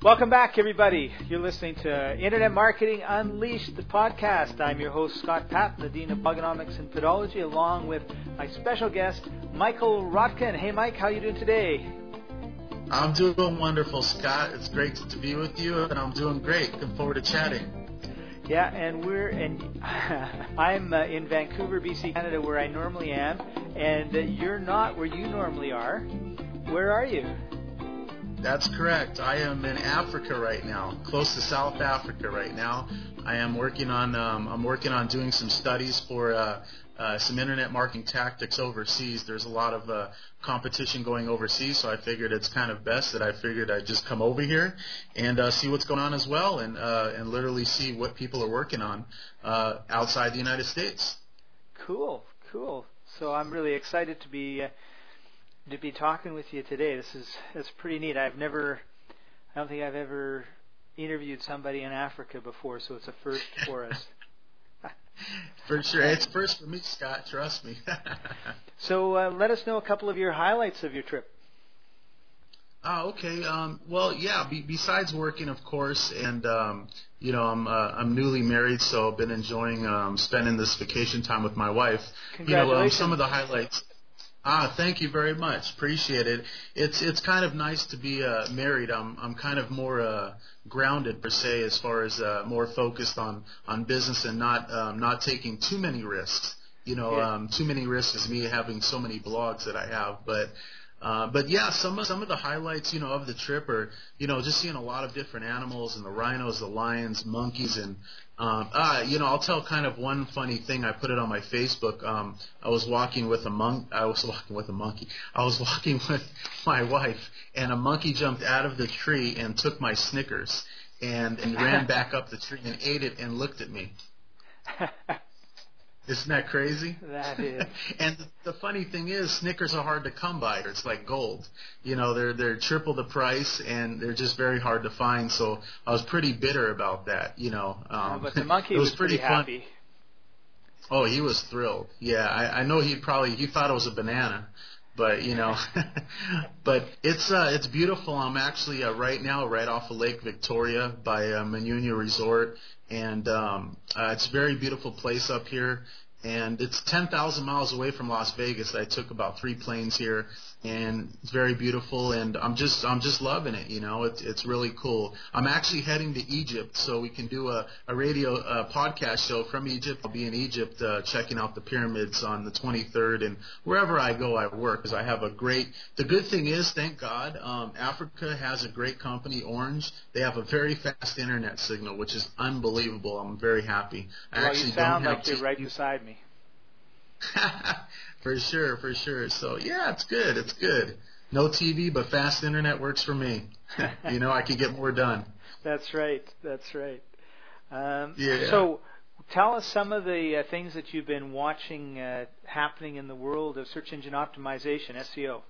Welcome back, everybody. You're listening to Internet Marketing Unleashed, the podcast. I'm your host, Scott Paton, the Dean of Blogonomics and Podology, along with my special guest, Michael Rotkin. Hey, Mike, how are you doing today? I'm doing wonderful, Scott. It's great to be with you, and I'm doing great. Looking forward to chatting. Yeah, and we're and I'm uh, in Vancouver, BC, Canada, where I normally am, and uh, you're not where you normally are. Where are you? That's correct. I am in Africa right now, close to South Africa right now. I am working on um, I'm working on doing some studies for uh, uh, some internet marketing tactics overseas. There's a lot of uh, competition going overseas, so I figured it's kind of best that I figured I'd just come over here and uh, see what's going on as well, and uh, and literally see what people are working on uh, outside the United States. Cool, cool. So I'm really excited to be uh, to be talking with you today. This is it's pretty neat. I've never, I don't think I've ever interviewed somebody in Africa before, so it's a first for us. for sure, it's first for me, Scott. Trust me. so uh, let us know a couple of your highlights of your trip. Oh, okay. Um, well, yeah. Be, besides working, of course, and um, you know, I'm uh, I'm newly married, so I've been enjoying um, spending this vacation time with my wife. You know, um, some of the highlights. Ah, thank you very much. Appreciate it. It's it's kind of nice to be uh, married. I'm I'm kind of more uh, grounded per se, as far as uh, more focused on on business and not um, not taking too many risks. You know, Yeah. um, too many risks is me having so many blogs that I have, but. Uh, but yeah, some of some of the highlights, you know, of the trip are, you know, just seeing a lot of different animals and the rhinos, the lions, monkeys, and um, ah, you know, I'll tell kind of one funny thing. I put it on my Facebook. Um, I was walking with a monk. I was walking with a monkey. I was walking with my wife, and a monkey jumped out of the tree and took my Snickers and and ran back up the tree and ate it and looked at me. Isn't that crazy? That is. and the funny thing is, Snickers are hard to come by. It's like gold. You know, they're they're triple the price, and they're just very hard to find. So I was pretty bitter about that. You know, um, but the monkey it was, was pretty fun. happy. Oh, he was thrilled. Yeah, I, I know he probably he thought it was a banana, but you know, but it's uh it's beautiful. I'm actually uh, right now right off of Lake Victoria by uh, Manunia Resort, and um, uh, it's a very beautiful place up here. And it's 10,000 miles away from Las Vegas. I took about three planes here, and it's very beautiful. And I'm just I'm just loving it. You know, it's it's really cool. I'm actually heading to Egypt, so we can do a a radio uh, podcast show from Egypt. I'll be in Egypt uh, checking out the pyramids on the 23rd, and wherever I go, I work because I have a great. The good thing is, thank God, um, Africa has a great company, Orange. They have a very fast internet signal, which is unbelievable. I'm very happy. I well, actually you sound don't have like you're right beside me. for sure, for sure. So yeah, it's good. It's good. No TV, but fast internet works for me. you know, I can get more done. That's right. That's right. Um, Yeah. So, tell us some of the uh, things that you've been watching uh, happening in the world of search engine optimization, SEO.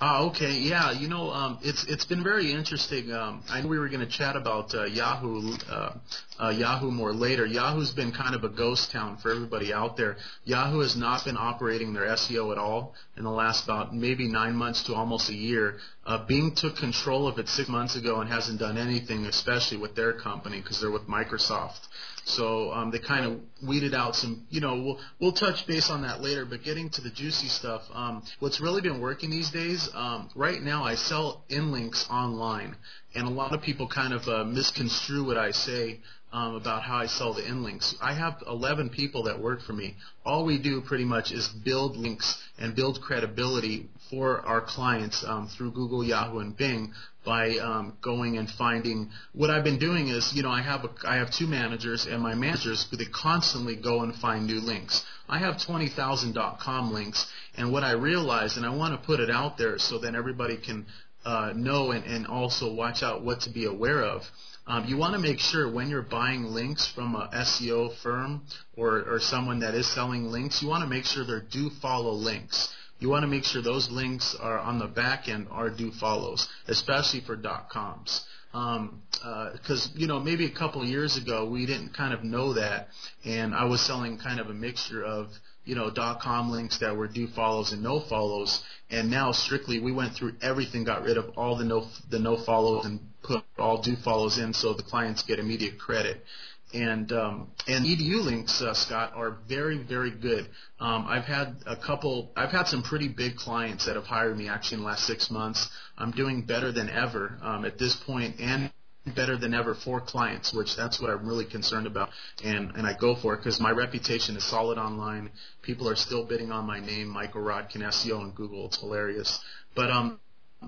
Ah, okay, yeah. You know, um, it's it's been very interesting. Um, I knew we were going to chat about uh, Yahoo, uh, uh, Yahoo more later. Yahoo's been kind of a ghost town for everybody out there. Yahoo has not been operating their SEO at all in the last about maybe nine months to almost a year. Uh, Bing took control of it six months ago and hasn't done anything, especially with their company because they're with Microsoft. So um, they kind of weeded out some, you know, we'll we'll touch base on that later. But getting to the juicy stuff, um, what's really been working these days, um, right now, I sell in links online, and a lot of people kind of uh, misconstrue what I say um, about how I sell the in links. I have 11 people that work for me. All we do pretty much is build links and build credibility for our clients um, through Google, Yahoo, and Bing by um, going and finding. What I've been doing is, you know, I have a, I have two managers, and my managers they constantly go and find new links. I have 20,000 .com links, and what I realized, and I want to put it out there so that everybody can uh, know and, and also watch out what to be aware of. Um, you want to make sure when you're buying links from a SEO firm or, or someone that is selling links, you want to make sure they're do follow links. You want to make sure those links are on the back end are do follows, especially for .coms. Um, because you know maybe a couple of years ago we didn't kind of know that, and I was selling kind of a mixture of you know, .com links that were do follows and no follows. And now strictly, we went through everything, got rid of all the no the no follows and put all do follows in, so the clients get immediate credit. And um, and edu links, uh, Scott, are very very good. Um, I've had a couple. I've had some pretty big clients that have hired me actually in the last six months. I'm doing better than ever um, at this point, and better than ever for clients, which that's what I'm really concerned about, and and I go for it because my reputation is solid online. People are still bidding on my name, Michael Rotkin SEO on Google. It's hilarious. But um,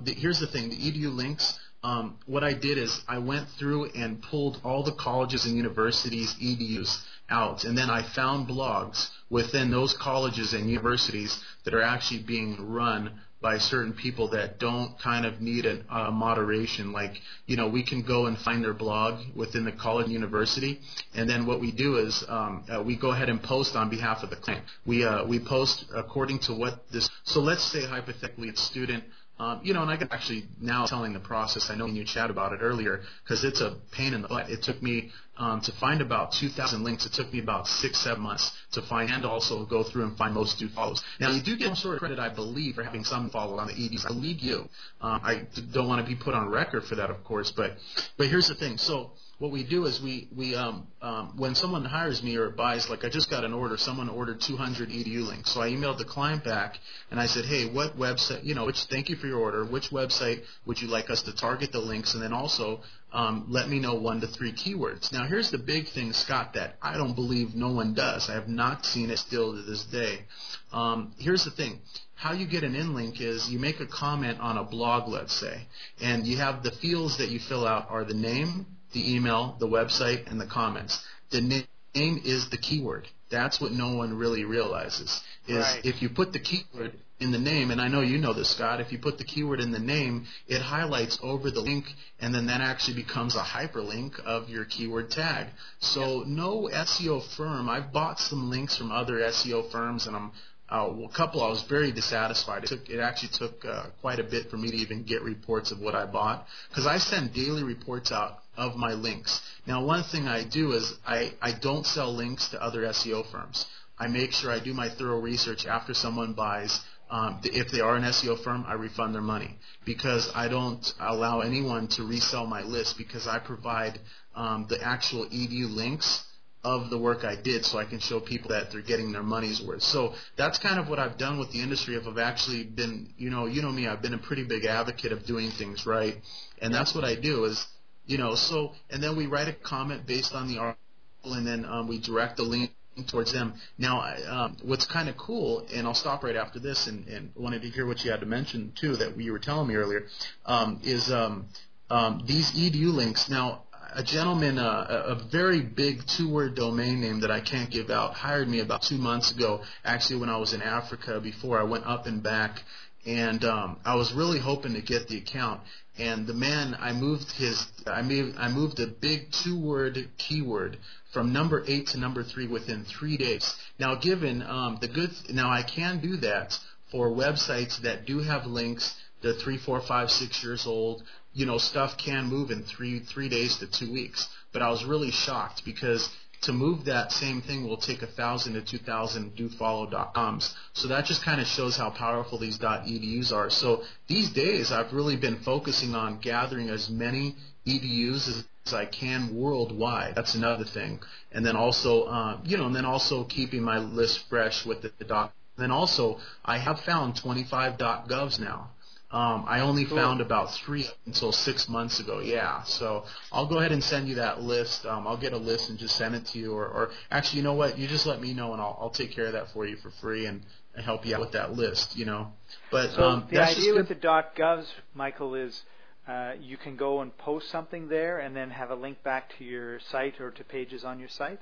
the, here's the thing: the edu links. Um, what I did is I went through and pulled all the colleges and universities edus out, and then I found blogs within those colleges and universities that are actually being run by certain people that don't kind of need a uh, moderation. Like, you know, we can go and find their blog within the college and university, and then what we do is um, uh, we go ahead and post on behalf of the client. We uh, we post according to what this. So let's say hypothetically, it's student um, you know, and I can actually now telling the process. I know you chat about it earlier because it's a pain in the butt. It took me um, to find about 2,000 links. It took me about six, seven months to find and also go through and find most do follows. Now you do get some sort of credit, I believe, for having some follow on the EDs. I believe you. Um, I don't want to be put on record for that, of course, but but here's the thing. So what we do is we we um, um, when someone hires me or buys like I just got an order someone ordered 200 edu links. So I emailed the client back and I said hey what website you know which thank you for your order. Which website would you like us to target the links? And then also um, let me know one to three keywords. Now here's the big thing Scott that I don't believe no one does. I have not seen it still to this day. Um, here's the thing. How you get an in link is you make a comment on a blog let's say and you have the fields that you fill out are the name the email, the website, and the comments. The name is the keyword. That's what no one really realizes. Is right. if you put the keyword in the name, and I know you know this, Scott, if you put the keyword in the name, it highlights over the link, and then that actually becomes a hyperlink of your keyword tag. So no SEO firm, I've bought some links from other SEO firms, and I'm uh, a couple I was very dissatisfied. It, took, it actually took uh, quite a bit for me to even get reports of what I bought because I send daily reports out of my links. Now, one thing I do is I, I don't sell links to other SEO firms. I make sure I do my thorough research after someone buys. Um, if they are an SEO firm, I refund their money because I don't allow anyone to resell my list because I provide um, the actual edu links of the work I did so I can show people that they're getting their money's worth. So that's kind of what I've done with the industry if I've actually been, you know, you know me, I've been a pretty big advocate of doing things right. And that's what I do is, you know, so, and then we write a comment based on the article and then um, we direct the link towards them. Now, um, what's kind of cool, and I'll stop right after this and, and wanted to hear what you had to mention too that you were telling me earlier, um, is um, um, these edu links. Now, a gentleman, uh, a very big two-word domain name that I can't give out, hired me about two months ago. Actually, when I was in Africa before I went up and back, and um, I was really hoping to get the account. And the man, I moved his, I moved, I moved a big two-word keyword from number eight to number three within three days. Now, given um, the good, now I can do that for websites that do have links. They're three, four, five, six years old you know, stuff can move in three three days to two weeks. But I was really shocked because to move that same thing will take a thousand to two thousand do follow coms. So that just kind of shows how powerful these .edus are. So these days I've really been focusing on gathering as many EDUs as, as I can worldwide. That's another thing. And then also, uh, you know, and then also keeping my list fresh with the, the doc. then also, I have found 25 .govs now. Um, I only cool. found about three until six months ago. Yeah, so I'll go ahead and send you that list. Um, I'll get a list and just send it to you, or, or actually, you know what? You just let me know, and I'll, I'll take care of that for you for free and, and help you out with that list. You know, but so um, the idea with the .govs, Michael, is uh, you can go and post something there, and then have a link back to your site or to pages on your site.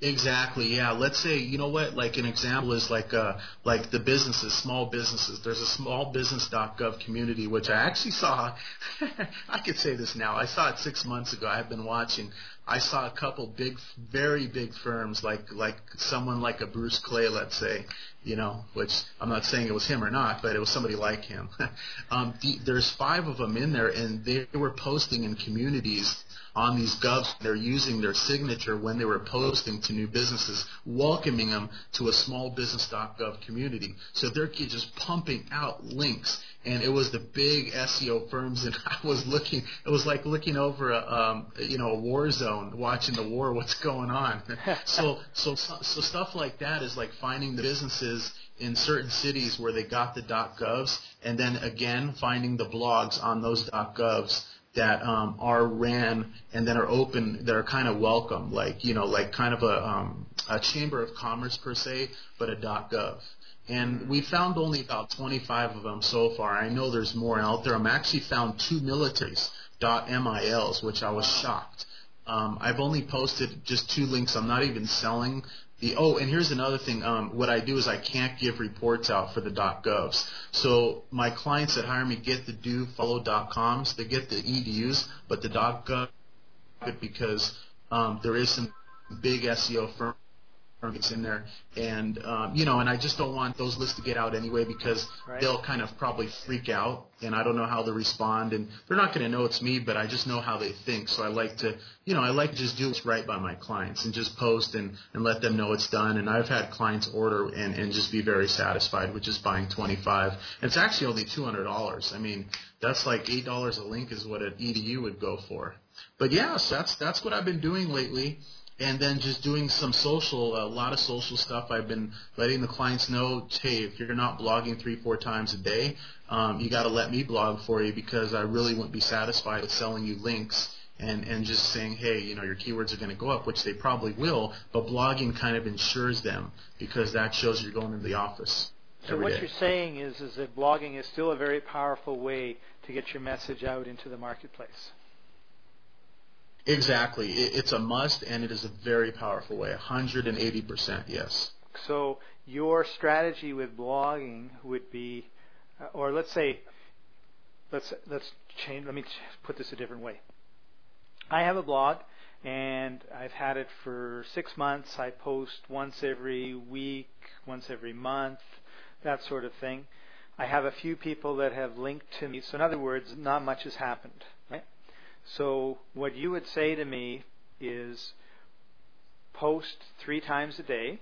Exactly. Yeah. Let's say you know what, like an example is like uh, like the businesses, small businesses. There's a smallbusiness.gov community which I actually saw. I could say this now. I saw it six months ago. I've been watching. I saw a couple big, very big firms like like someone like a Bruce Clay, let's say, you know, which I'm not saying it was him or not, but it was somebody like him. um, the, there's five of them in there, and they were posting in communities on these govs. They're using their signature when they were posting to new businesses, welcoming them to a small business.gov community. So they're just pumping out links. And it was the big SEO firms, and I was looking. It was like looking over a, um, you know, a war zone, watching the war. What's going on? so, so, so stuff like that is like finding the businesses in certain cities where they got the .govs, and then again finding the blogs on those .govs that um, are ran and that are open that are kind of welcome, like you know, like kind of a, um, a chamber of commerce per se, but a .gov. And we found only about 25 of them so far. I know there's more out there. I'm actually found two militaries .mils, which I was shocked. Um, I've only posted just two links. I'm not even selling oh, and here's another thing. Um, what I do is I can't give reports out for the .govs. So my clients that hire me get the do follow .coms. They get the edus, but the .gov because um, there is some big SEO firm gets in there, and um, you know, and I just don't want those lists to get out anyway because right. they'll kind of probably freak out, and I don't know how they respond, and they're not going to know it's me, but I just know how they think. So I like to, you know, I like to just do what's right by my clients and just post and and let them know it's done. And I've had clients order and and just be very satisfied with just buying 25. And it's actually only $200. I mean, that's like eight dollars a link is what an EDU would go for. But yes, that's that's what I've been doing lately and then just doing some social, a lot of social stuff. I've been letting the clients know, hey, if you're not blogging three, four times a day, um, you got to let me blog for you because I really wouldn't be satisfied with selling you links and and just saying, hey, you know, your keywords are going to go up, which they probably will, but blogging kind of ensures them because that shows you're going into the office. So what day. you're saying is is that blogging is still a very powerful way to get your message out into the marketplace. Exactly. it's a must, and it is a very powerful way. 180%, yes. So your strategy with blogging would be, uh, or let's say, let's let's change. Let me put this a different way. I have a blog, and I've had it for six months. I post once every week, once every month, that sort of thing. I have a few people that have linked to me. So in other words, not much has happened. So what you would say to me is post three times a day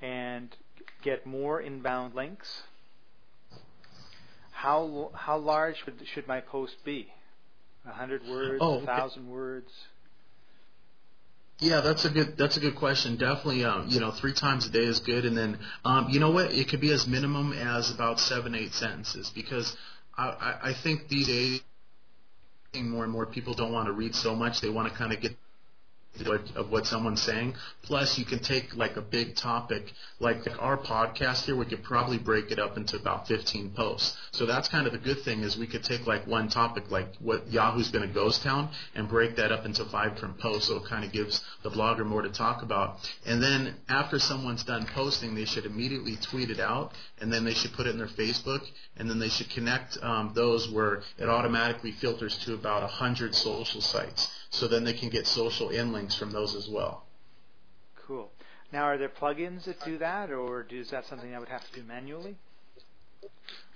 and get more inbound links. How how large would, should my post be? A hundred words, a oh, thousand okay. words. Yeah, that's a good that's a good question. Definitely, um, you know, three times a day is good, and then um, you know what? It could be as minimum as about seven eight sentences because I, I, I think these days more and more people don't want to read so much. They want to kind of get of what someone's saying. Plus, you can take like a big topic, like our podcast here. We could probably break it up into about 15 posts. So that's kind of the good thing is we could take like one topic, like what Yahoo's been a ghost town, and break that up into five different posts. So it kind of gives the blogger more to talk about. And then after someone's done posting, they should immediately tweet it out, and then they should put it in their Facebook, and then they should connect um, those where it automatically filters to about 100 social sites so then they can get social in links from those as well. Cool. Now, are there plugins that do that, or is that something I would have to do manually?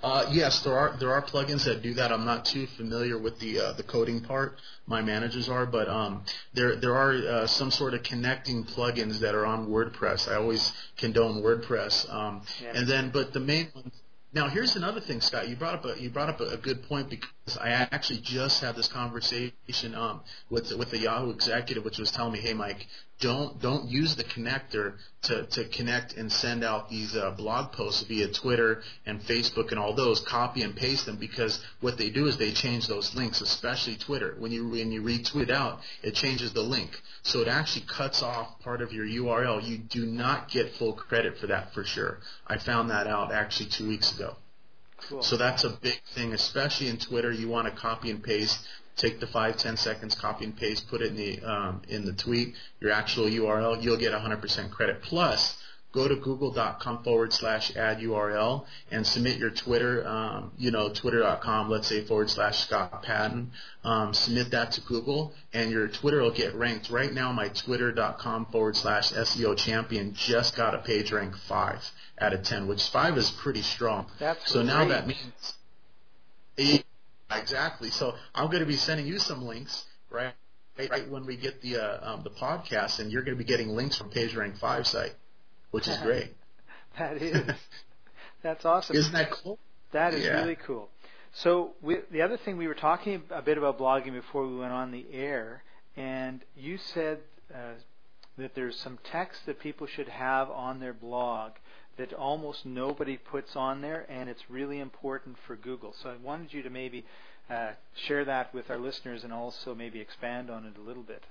Uh, yes, there are there are plugins that do that. I'm not too familiar with the uh, the coding part. My managers are, but um, there there are uh, some sort of connecting plugins that are on WordPress. I always condone WordPress, um, yeah. and then but the main one now, here's another thing, Scott. You brought up a you brought up a, a good point because I actually just had this conversation um, with with the Yahoo executive, which was telling me, "Hey, Mike, don't don't use the connector to to connect and send out these uh, blog posts via Twitter and Facebook and all those. Copy and paste them because what they do is they change those links, especially Twitter. When you when you retweet out, it changes the link, so it actually cuts off part of your URL. You do not get full credit for that for sure. I found that out actually two weeks ago. Cool. So that's a big thing, especially in Twitter. You want to copy and paste take the five ten seconds, copy and paste, put it in the um, in the tweet, your actual URL, you'll get 100% credit. Plus, go to google.com forward slash add URL and submit your Twitter, um, you know, twitter.com, let's say forward slash Scott Paton. Um, submit that to Google and your Twitter will get ranked. Right now, my twitter.com forward slash SEO champion just got a page rank five out of 10, which five is pretty strong. That's so great. now that means eight, exactly. So I'm going to be sending you some links, right? Right when we get the uh, um, the podcast, and you're going to be getting links from PageRank Five site, which is great. that is, that's awesome. Isn't that cool? That is Yeah. really cool. So we, the other thing we were talking a bit about blogging before we went on the air, and you said uh, that there's some text that people should have on their blog that almost nobody puts on there, and it's really important for Google. So I wanted you to maybe uh, share that with our listeners and also maybe expand on it a little bit.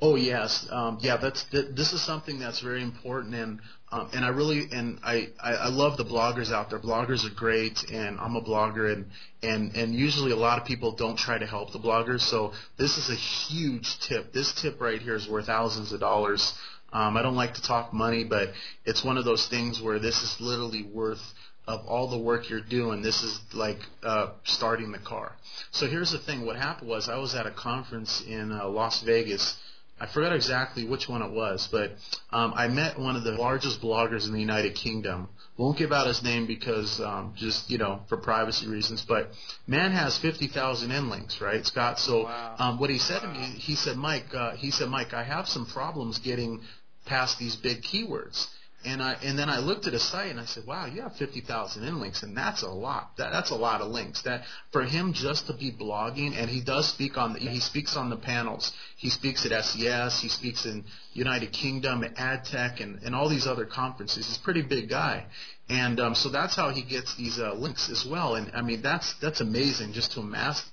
Oh yes, um, yeah. That's th- this is something that's very important, and um, and I really and I, I I love the bloggers out there. Bloggers are great, and I'm a blogger, and and and usually a lot of people don't try to help the bloggers. So this is a huge tip. This tip right here is worth thousands of dollars. Um, I don't like to talk money, but it's one of those things where this is literally worth of all the work you're doing, this is like uh, starting the car. So here's the thing. What happened was I was at a conference in uh, Las Vegas. I forgot exactly which one it was, but um, I met one of the largest bloggers in the United Kingdom. Won't give out his name because um, just you know for privacy reasons. But man has 50,000 inlinks, right, Scott? So Wow. um, what he said to me, he said, Mike, uh, he said, Mike, I have some problems getting past these big keywords. And I and then I looked at a site and I said, "Wow, you have fifty thousand inlinks, and that's a lot. That that's a lot of links. That for him just to be blogging, and he does speak on the he speaks on the panels. He speaks at SES. He speaks in United Kingdom, at AdTech, and and all these other conferences. He's a pretty big guy, and um, so that's how he gets these uh, links as well. And I mean, that's that's amazing just to amass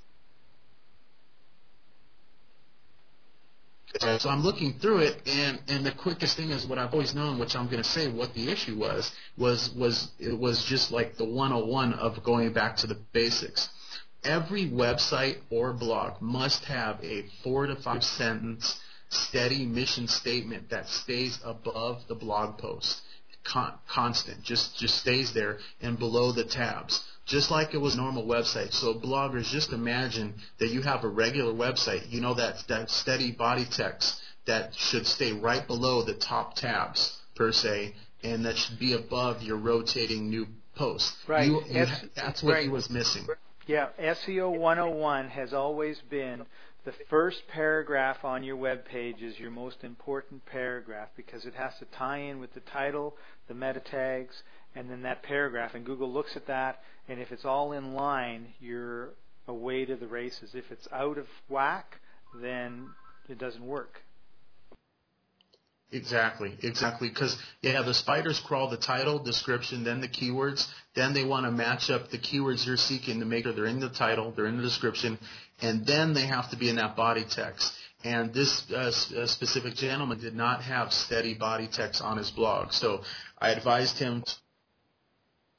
Uh, so I'm looking through it, and and the quickest thing is what I've always known, which I'm going to say what the issue was was was it was just like the 101 of going back to the basics. Every website or blog must have a four to five sentence steady mission statement that stays above the blog post, Con- constant, just just stays there and below the tabs just like it was a normal website. So bloggers, just imagine that you have a regular website. You know that that steady body text that should stay right below the top tabs per se, and that should be above your rotating new post. Right. You, you, that's what he right. was missing. Yeah, SEO 101 has always been the first paragraph on your web page is your most important paragraph because it has to tie in with the title, the meta tags, and then that paragraph. And Google looks at that, and if it's all in line, you're away to the races. If it's out of whack, then it doesn't work. Exactly, exactly. Because yeah, the spiders crawl the title, description, then the keywords. Then they want to match up the keywords you're seeking to make sure they're in the title, they're in the description, and then they have to be in that body text. And this uh, uh, specific gentleman did not have steady body text on his blog, so I advised him. To,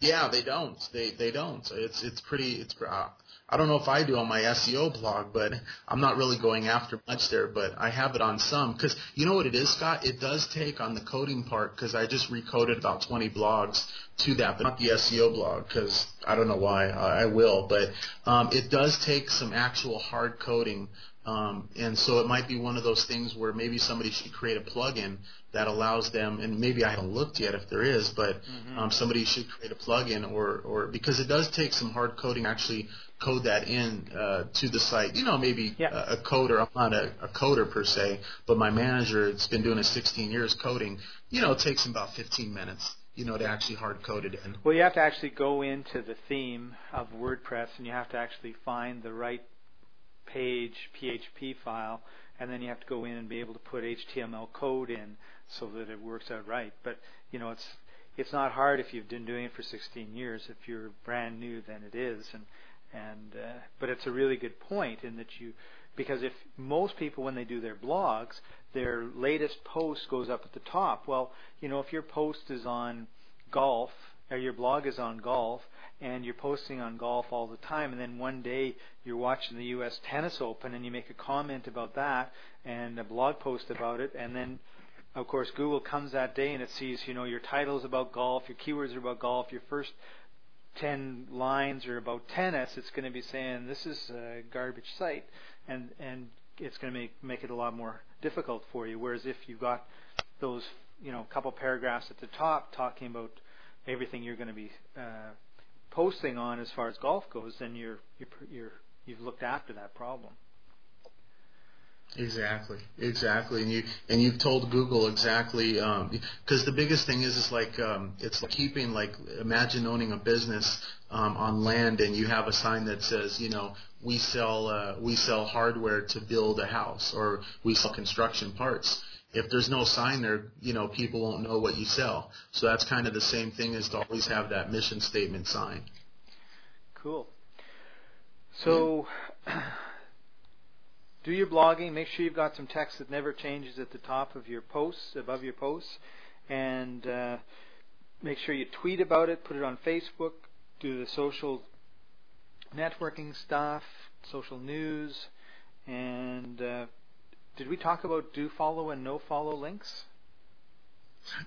yeah, they don't. They they don't. It's it's pretty. It's uh, I don't know if I do on my SEO blog, but I'm not really going after much there, but I have it on some because you know what it is, Scott. It does take on the coding part because I just recoded about 20 blogs to that, but not the SEO blog because I don't know why. I, I will, but um, it does take some actual hard coding. Um, and so it might be one of those things where maybe somebody should create a plugin that allows them, and maybe I haven't looked yet if there is, but um, somebody should create a plugin or, or because it does take some hard coding actually code that in uh, to the site. You know, maybe Yeah. a, a coder. I'm not a, a coder per se, but my manager, it's been doing it 16 years coding. You know, it takes him about 15 minutes. You know, to actually hard code it in. Well, you have to actually go into the theme of WordPress and you have to actually find the right page PHP file, and then you have to go in and be able to put HTML code in so that it works out right. But you know, it's it's not hard if you've been doing it for 16 years. If you're brand new, then it is. And and uh, but it's a really good point in that you because if most people when they do their blogs, their latest post goes up at the top. Well, you know, if your post is on golf or your blog is on golf and you're posting on golf all the time and then one day you're watching the US Tennis Open and you make a comment about that and a blog post about it and then of course, Google comes that day and it sees, you know, your titles about golf, your keywords are about golf, your first 10 lines are about tennis, it's going to be saying this is a garbage site, and and it's going to make make it a lot more difficult for you. Whereas if you've got those, you know, couple paragraphs at the top talking about everything you're going to be uh, posting on as far as golf goes, then you're you're, you're you've looked after that problem. Exactly, exactly, and you and you've told Google exactly because um, the biggest thing is is like um, it's like keeping like imagine owning a business um, on land and you have a sign that says you know we sell uh, we sell hardware to build a house or we sell construction parts. If there's no sign there, you know people won't know what you sell. So that's kind of the same thing as to always have that mission statement sign. Cool. So. Do your blogging. Make sure you've got some text that never changes at the top of your posts, above your posts, and uh, make sure you tweet about it. Put it on Facebook. Do the social networking stuff, social news, and uh, did we talk about do follow and no follow links?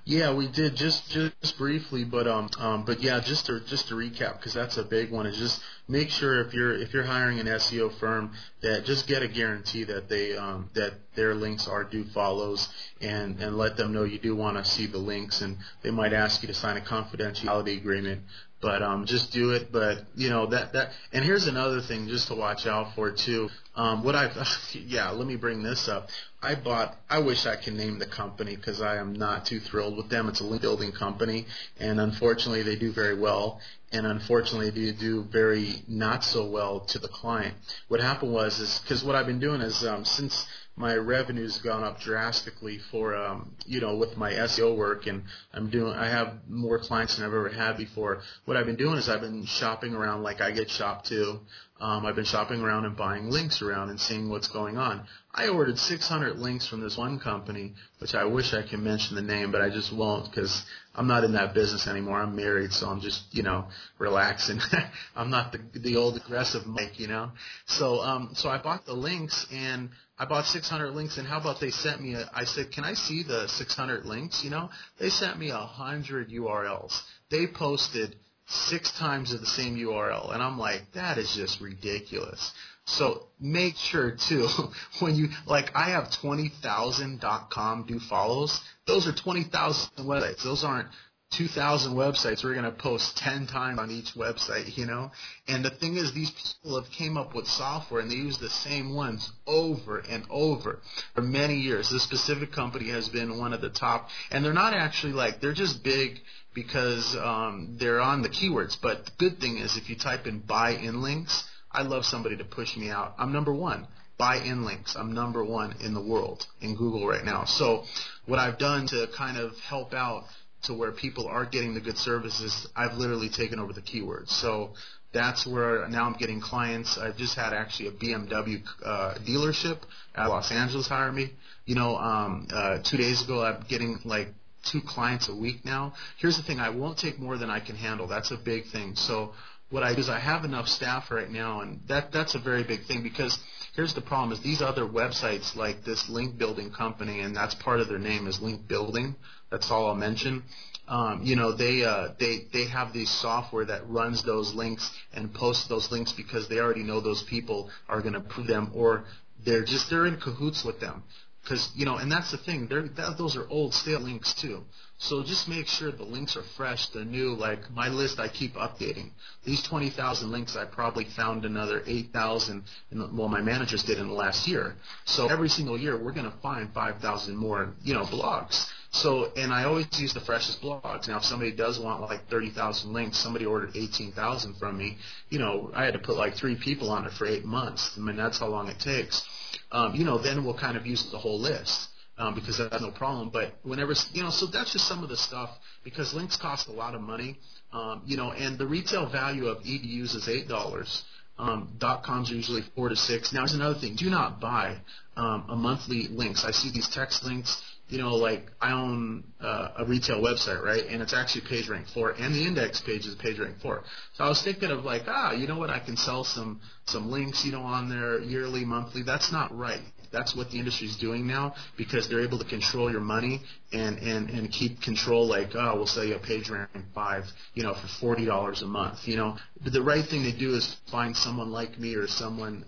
Yeah, we did just just briefly, but um, um, but yeah, just to just to recap because that's a big one. Is just make sure if you're if you're hiring an SEO firm that just get a guarantee that they um that their links are do follows and and let them know you do want to see the links and they might ask you to sign a confidentiality agreement but um, just do it. But you know that that. And here's another thing just to watch out for too. Um, what I've yeah, let me bring this up. I bought. I wish I can name the company because I am not too thrilled with them. It's a link building company, and unfortunately they do very well. And unfortunately they do very not so well to the client. What happened was is because what I've been doing is um, since my revenue's gone up drastically for um, you know with my SEO work, and I'm doing I have more clients than I've ever had before. What I've been doing is I've been shopping around like I get shopped too. Um, I've been shopping around and buying links around and seeing what's going on. I ordered 600 links from this one company, which I wish I could mention the name, but I just won't because I'm not in that business anymore. I'm married, so I'm just you know relaxing. I'm not the the old aggressive Mike, you know. So um, so I bought the links and I bought 600 links, and how about they sent me a, I said, can I see the 600 links? You know, they sent me a hundred URLs. They posted six times of the same URL, and I'm like, that is just ridiculous. So make sure too, when you, like I have 20,000 .com do follows, those are 20,000 websites. Those aren't 2,000 websites. We're going to post 10 times on each website, you know? And the thing is, these people have came up with software and they use the same ones over and over for many years. This specific company has been one of the top, and they're not actually like, they're just big because um, they're on the keywords. But the good thing is if you type in buy in links, I love somebody to push me out. I'm number one buy in links. I'm number one in the world in Google right now. So what I've done to kind of help out to where people are getting the good services, I've literally taken over the keywords. So that's where now I'm getting clients. I've just had actually a BMW uh, dealership at Los Angeles hire me. You know, um, uh, two days ago I'm getting like two clients a week now. Here's the thing: I won't take more than I can handle. That's a big thing. So what I do is I have enough staff right now, and that that's a very big thing because here's the problem: is these other websites like this link building company, and that's part of their name is link building. That's all I'll mention. Um, you know, they uh, they they have the software that runs those links and posts those links because they already know those people are going to approve them, or they're just they're in cahoots with them. Because you know, and that's the thing. They're, that, those are old stale links too. So just make sure the links are fresh, they're new. Like my list, I keep updating. These 20,000 links, I probably found another 8,000. Well, my managers did in the last year. So every single year, we're going to find 5,000 more, you know, blogs. So, and I always use the freshest blogs. Now, if somebody does want like 30,000 links, somebody ordered 18,000 from me, you know, I had to put like three people on it for eight months. I mean, that's how long it takes. Um, you know, then we'll kind of use the whole list. Um, because that's no problem. But whenever you know, so that's just some of the stuff because links cost a lot of money. Um, you know, and the retail value of EDUs is eight dollars. Um, dot coms are usually four to six. Now, here's another thing: do not buy um, a monthly links. I see these text links you know, like I own uh, a retail website, right? And it's actually page rank four, and the index page is page rank four. So I was thinking of like, ah, you know what? I can sell some some links, you know, on there yearly, monthly. That's not right. That's what the industry is doing now because they're able to control your money and and and keep control. Like, oh, we'll sell you a page rank five, you know, for forty dollars a month. You know, but the right thing to do is find someone like me or someone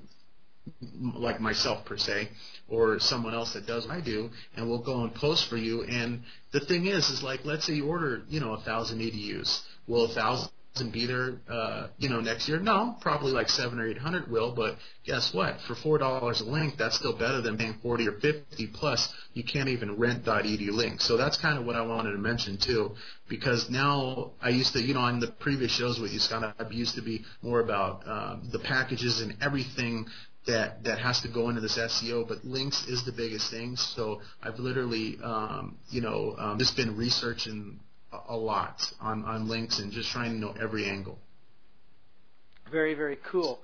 like myself per se, or someone else that does what I do, and we'll go and post for you. And the thing is, is like, let's say you order, you know, a thousand EDUs. Will a thousand be there, uh, you know, next year? No, probably like seven or eight hundred will. But guess what? For four dollars a link, that's still better than paying forty or fifty. Plus, you can't even rent .edu links. So that's kind of what I wanted to mention too, because now I used to, you know, on the previous shows with you, Scott, I used to be more about um, the packages and everything that that has to go into this SEO, but links is the biggest thing. So I've literally, um, you know, um, just been researching a, lot on on links and just trying to know every angle. Very very cool.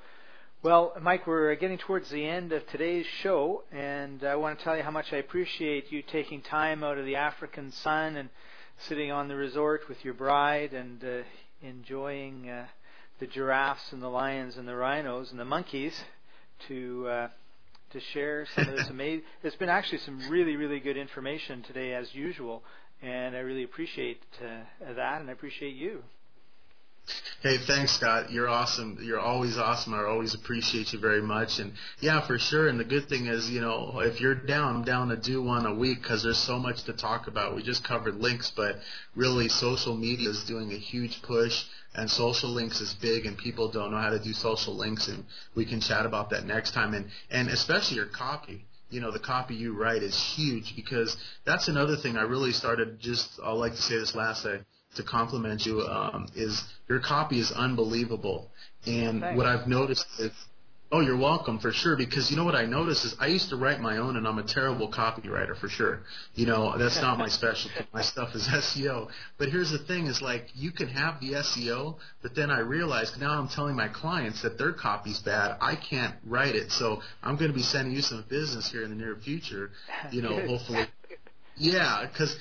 Well, Mike, we're getting towards the end of today's show, and I want to tell you how much I appreciate you taking time out of the African sun and sitting on the resort with your bride and uh, enjoying uh, the giraffes and the lions and the rhinos and the monkeys to uh, to share some of this amazing. There's been actually some really really good information today as usual, and I really appreciate uh, that, and I appreciate you. Hey, thanks, Scott. You're awesome. You're always awesome. I always appreciate you very much. And yeah, for sure. And the good thing is, you know, if you're down, I'm down to do one a week because there's so much to talk about. We just covered links, but really social media is doing a huge push and social links is big and people don't know how to do social links and we can chat about that next time. And, and especially your copy you know the copy you write is huge because that's another thing I really started just I'll like to say this last day to compliment you um, is your copy is unbelievable. And Thanks. what I've noticed is, oh, you're welcome for sure. Because you know what I noticed is I used to write my own, and I'm a terrible copywriter for sure. You know that's not my specialty. My stuff is SEO. But here's the thing: is like you can have the SEO, but then I realized now I'm telling my clients that their copy's bad. I can't write it, so I'm going to be sending you some business here in the near future. You know, hopefully. Yeah, because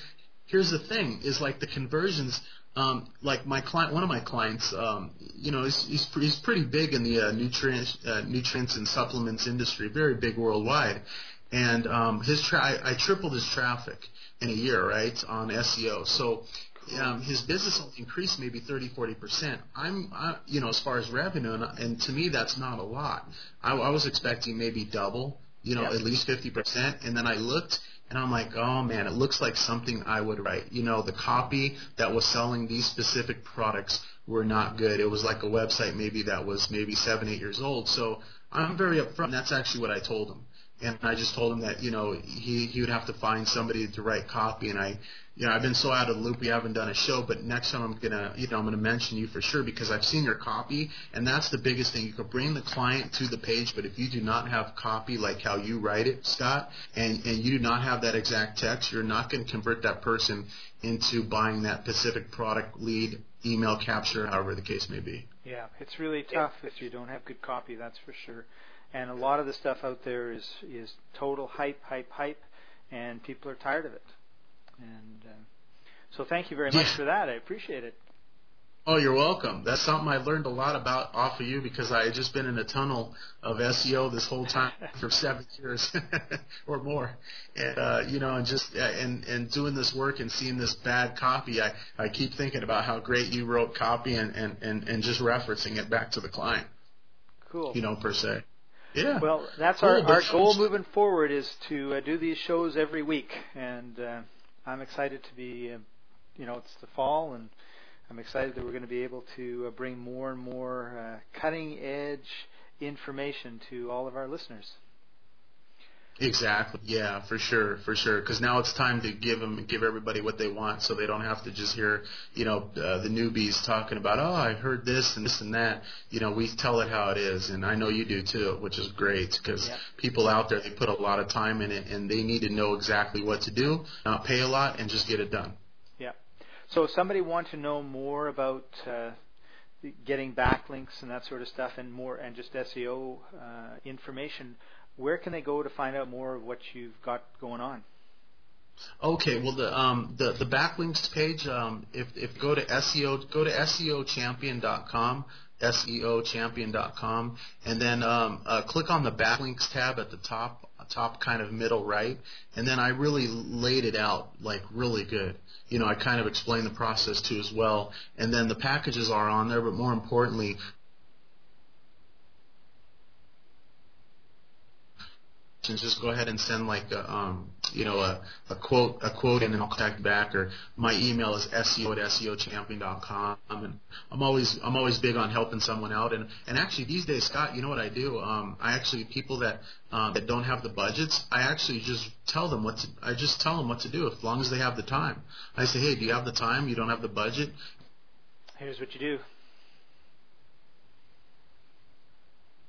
here's the thing: is like the conversions. Um, like my client, one of my clients, um, you know, he's, he's, he's pretty big in the uh, nutrients, uh, nutrients and supplements industry, very big worldwide. And um, his tra- I, I tripled his traffic in a year, right, on SEO. So um, his business increased maybe 30, 40 percent. I'm, I, you know, as far as revenue, and, and to me that's not a lot. I, I was expecting maybe double, you know, Yep. at least 50 percent. And then I looked, and I'm like, oh man, it looks like something I would write. You know, the copy that was selling these specific products were not good. It was like a website maybe that was maybe seven, eight years old. So I'm very upfront. That's actually what I told him. And I just told him that, you know, he, he would have to find somebody to write copy. And I, you know, I've been so out of the loop. We haven't done a show, but next time I'm gonna, you know, I'm gonna mention you for sure because I've seen your copy, and that's the biggest thing. You could bring the client to the page, but if you do not have copy like how you write it, Scott, and and you do not have that exact text, you're not going to convert that person into buying that specific product, lead, email capture, however the case may be. Yeah, it's really tough if you don't have good copy. That's for sure. And a lot of the stuff out there is is total hype, hype, hype, and people are tired of it. And uh, so, thank you very much for that. I appreciate it. Oh, you're welcome. That's something I learned a lot about off of you because I had just been in a tunnel of SEO this whole time for seven years or more, and uh, you know, and just uh, and and doing this work and seeing this bad copy, I I keep thinking about how great you wrote copy and and and, and just referencing it back to the client, Cool. you know, per se. Yeah. Well, that's Cool, our, our goal moving forward is to uh, do these shows every week, and uh, I'm excited to be, uh, you know, it's the fall, and I'm excited that we're going to be able to uh, bring more and more uh, cutting edge information to all of our listeners. Exactly. Yeah, for sure, for sure. Because now it's time to give them, give everybody what they want, so they don't have to just hear, you know, uh, the newbies talking about, oh, I heard this and this and that. You know, we tell it how it is, and I know you do too, which is great. Because Yeah. people out there, they put a lot of time in it, and they need to know exactly what to do, not pay a lot, and just get it done. Yeah. So if somebody want to know more about uh, getting backlinks and that sort of stuff, and more and just SEO uh, information, where can they go to find out more of what you've got going on? Okay, well the um the the backlinks page um if if go to SEO go to SEOchampion.com SEOchampion.com and then um uh, click on the backlinks tab at the top top top kind of middle right, and then I really laid it out like really good. You know, I kind of explained the process too as well, and then the packages are on there, but more importantly, just go ahead and send like a, um, you know a, a quote a quote and I'll contact back or my email is seo at seochampion.com and I'm always I'm always big on helping someone out and and actually these days Scott you know what I do? Um, I actually people that um, that don't have the budgets I actually just tell them what to I just tell them what to do as long as they have the time. I say hey do you have the time? You don't have the budget? Here's what you do.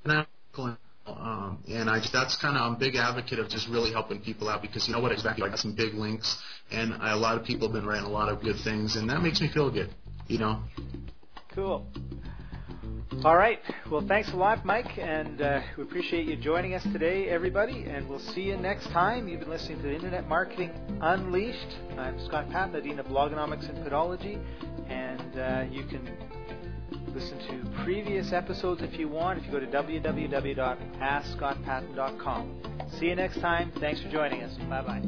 And I um, and I that's kind of I'm a big advocate of just really helping people out because you know what exactly I got some big links and I, a lot of people have been writing a lot of good things and that makes me feel good, you know. Cool. All right. Well, thanks a lot, Mike, and uh, we appreciate you joining us today, everybody. And we'll see you next time. You've been listening to the Internet Marketing Unleashed. I'm Scott Paton, the Dean of Blogonomics and Podology, and uh, you can listen to previous episodes if you want if you go to www.askscottpaton.com. See you next time. Thanks for joining us. Bye bye.